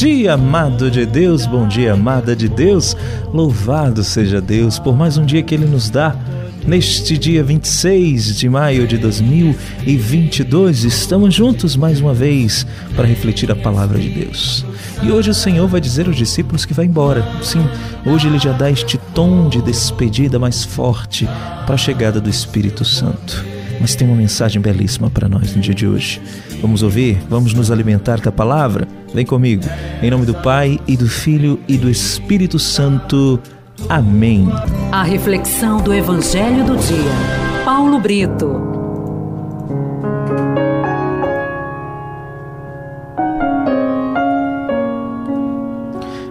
dia, amado de Deus, bom dia, amada de Deus. Louvado seja Deus por mais um dia que Ele nos dá. Neste dia 26 de maio de 2022, estamos juntos mais uma vez para refletir a palavra de Deus. E hoje o Senhor vai dizer aos discípulos que vai embora. Sim, hoje ele já dá este tom de despedida mais forte para a chegada do Espírito Santo. Mas tem uma mensagem belíssima para nós no dia de hoje. Vamos ouvir? Vamos nos alimentar da palavra? Vem comigo. Em nome do Pai e do Filho e do Espírito Santo. Amém. A reflexão do Evangelho do Dia. Paulo Brito.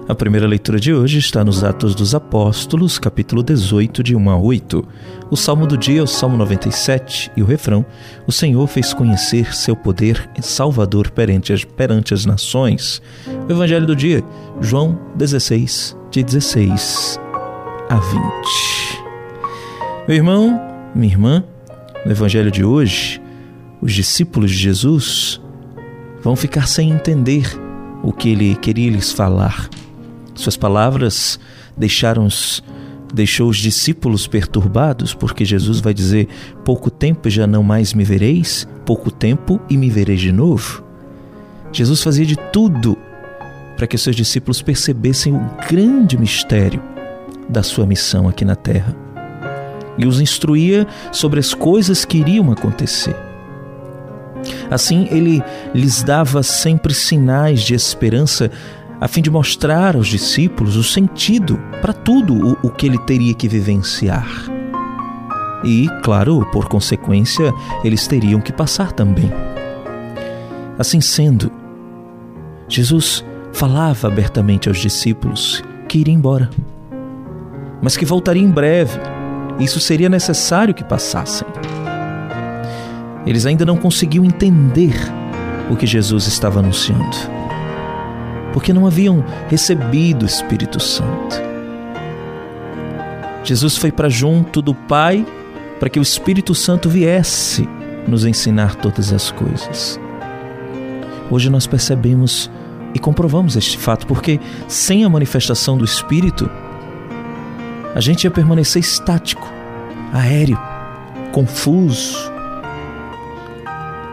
A primeira leitura de hoje está nos Atos dos Apóstolos, capítulo 18, de 1 a 8. O salmo do dia é o Salmo 97 e o refrão: O Senhor fez conhecer seu poder salvador perante as, perante as nações. O Evangelho do dia, João 16, de 16 a 20. Meu irmão, minha irmã, no Evangelho de hoje, os discípulos de Jesus vão ficar sem entender o que ele queria lhes falar. Suas palavras deixaram os deixou os discípulos perturbados, porque Jesus vai dizer: Pouco tempo já não mais me vereis, pouco tempo e me vereis de novo. Jesus fazia de tudo para que seus discípulos percebessem o grande mistério da sua missão aqui na terra e os instruía sobre as coisas que iriam acontecer. Assim, ele lhes dava sempre sinais de esperança a fim de mostrar aos discípulos o sentido para tudo o, o que ele teria que vivenciar. E, claro, por consequência, eles teriam que passar também. Assim sendo, Jesus falava abertamente aos discípulos que iria embora, mas que voltaria em breve. Isso seria necessário que passassem. Eles ainda não conseguiam entender o que Jesus estava anunciando porque não haviam recebido o Espírito Santo. Jesus foi para junto do Pai para que o Espírito Santo viesse nos ensinar todas as coisas. Hoje nós percebemos e comprovamos este fato, porque sem a manifestação do Espírito, a gente ia permanecer estático, aéreo, confuso,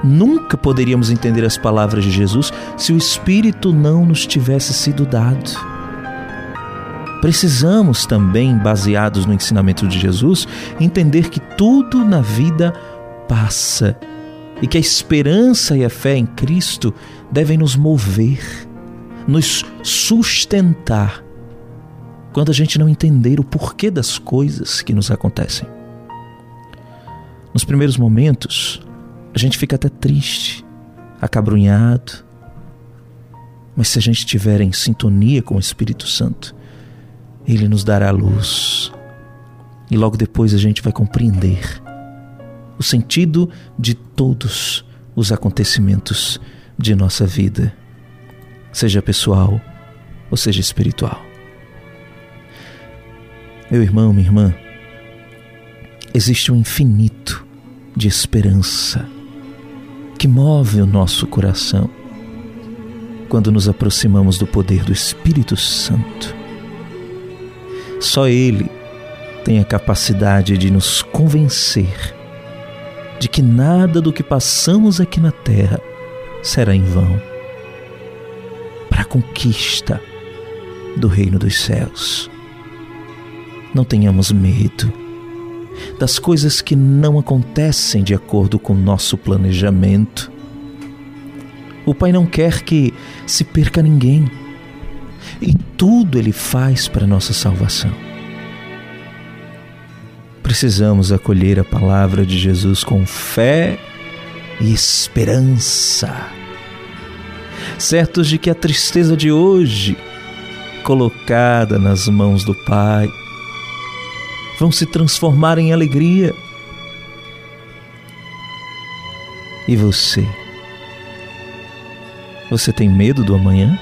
Nunca poderíamos entender as palavras de Jesus se o Espírito não nos tivesse sido dado. Precisamos também, baseados no ensinamento de Jesus, entender que tudo na vida passa e que a esperança e a fé em Cristo devem nos mover, nos sustentar quando a gente não entender o porquê das coisas que nos acontecem. Nos primeiros momentos, a gente fica até triste, acabrunhado. Mas se a gente estiver em sintonia com o Espírito Santo, ele nos dará luz. E logo depois a gente vai compreender o sentido de todos os acontecimentos de nossa vida, seja pessoal ou seja espiritual. Meu irmão, minha irmã, existe um infinito de esperança que move o nosso coração quando nos aproximamos do poder do Espírito Santo. Só Ele tem a capacidade de nos convencer de que nada do que passamos aqui na terra será em vão para a conquista do reino dos céus. Não tenhamos medo das coisas que não acontecem de acordo com nosso planejamento. O Pai não quer que se perca ninguém. E tudo Ele faz para nossa salvação. Precisamos acolher a palavra de Jesus com fé e esperança, certos de que a tristeza de hoje, colocada nas mãos do Pai, vão se transformar em alegria. E você? Você tem medo do amanhã?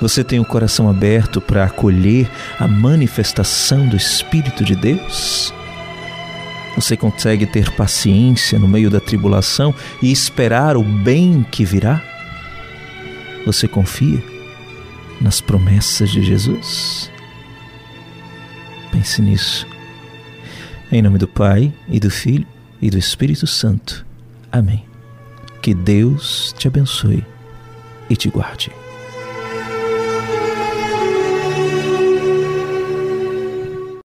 Você tem o coração aberto para acolher a manifestação do Espírito de Deus? Você consegue ter paciência no meio da tribulação e esperar o bem que virá? Você confia nas promessas de Jesus? Pense nisso. Em nome do Pai, e do Filho, e do Espírito Santo. Amém. Que Deus te abençoe e te guarde.